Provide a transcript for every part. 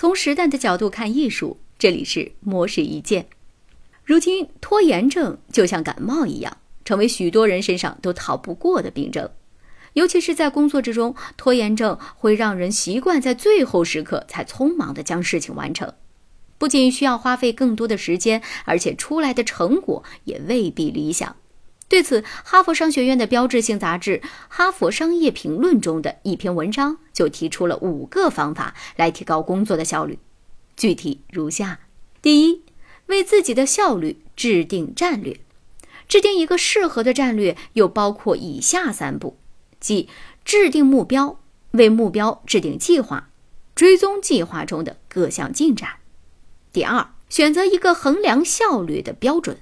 从时代的角度看艺术，这里是模式一见。如今，拖延症就像感冒一样，成为许多人身上都逃不过的病症。尤其是在工作之中，拖延症会让人习惯在最后时刻才匆忙地将事情完成，不仅需要花费更多的时间，而且出来的成果也未必理想。对此，哈佛商学院的标志性杂志《哈佛商业评论》中的一篇文章就提出了五个方法来提高工作的效率，具体如下：第一，为自己的效率制定战略，制定一个适合的战略，又包括以下三步，即制定目标，为目标制定计划，追踪计划中的各项进展。第二，选择一个衡量效率的标准，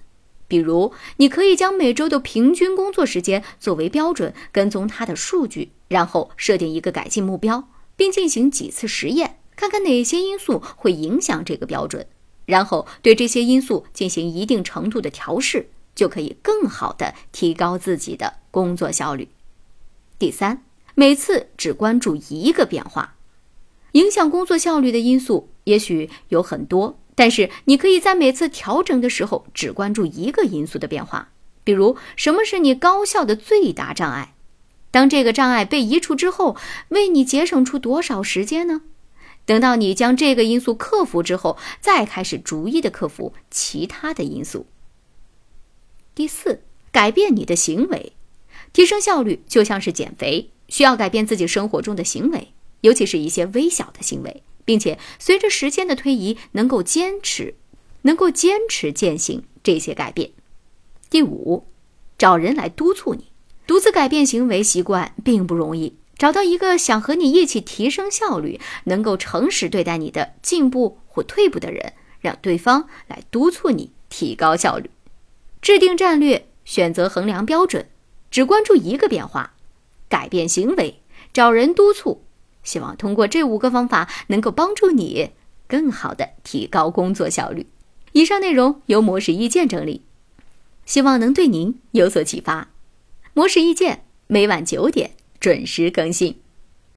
比如你可以将每周的平均工作时间作为标准，跟踪它的数据，然后设定一个改进目标，并进行几次实验，看看哪些因素会影响这个标准。然后对这些因素进行一定程度的调试，就可以更好的提高自己的工作效率。第三，每次只关注一个变化，影响工作效率的因素也许有很多，但是你可以在每次调整的时候只关注一个因素的变化。比如，什么是你高效的最大障碍？当这个障碍被移除之后，为你节省出多少时间呢？等到你将这个因素克服之后，再开始逐一的克服其他的因素。第四，改变你的行为，提升效率就像是减肥，需要改变自己生活中的行为，尤其是一些微小的行为，并且随着时间的推移，能够坚持，能够坚持践行这些改变。第五，找人来督促你，独自改变行为习惯并不容易。找到一个想和你一起提升效率、能够诚实对待你的进步或退步的人，让对方来督促你提高效率。制定战略，选择衡量标准，只关注一个变化，改变行为，找人督促。希望通过这五个方法，能够帮助你更好的提高工作效率。以上内容由模式意见整理，希望能对您有所启发。模式意见每晚九点。准时更新。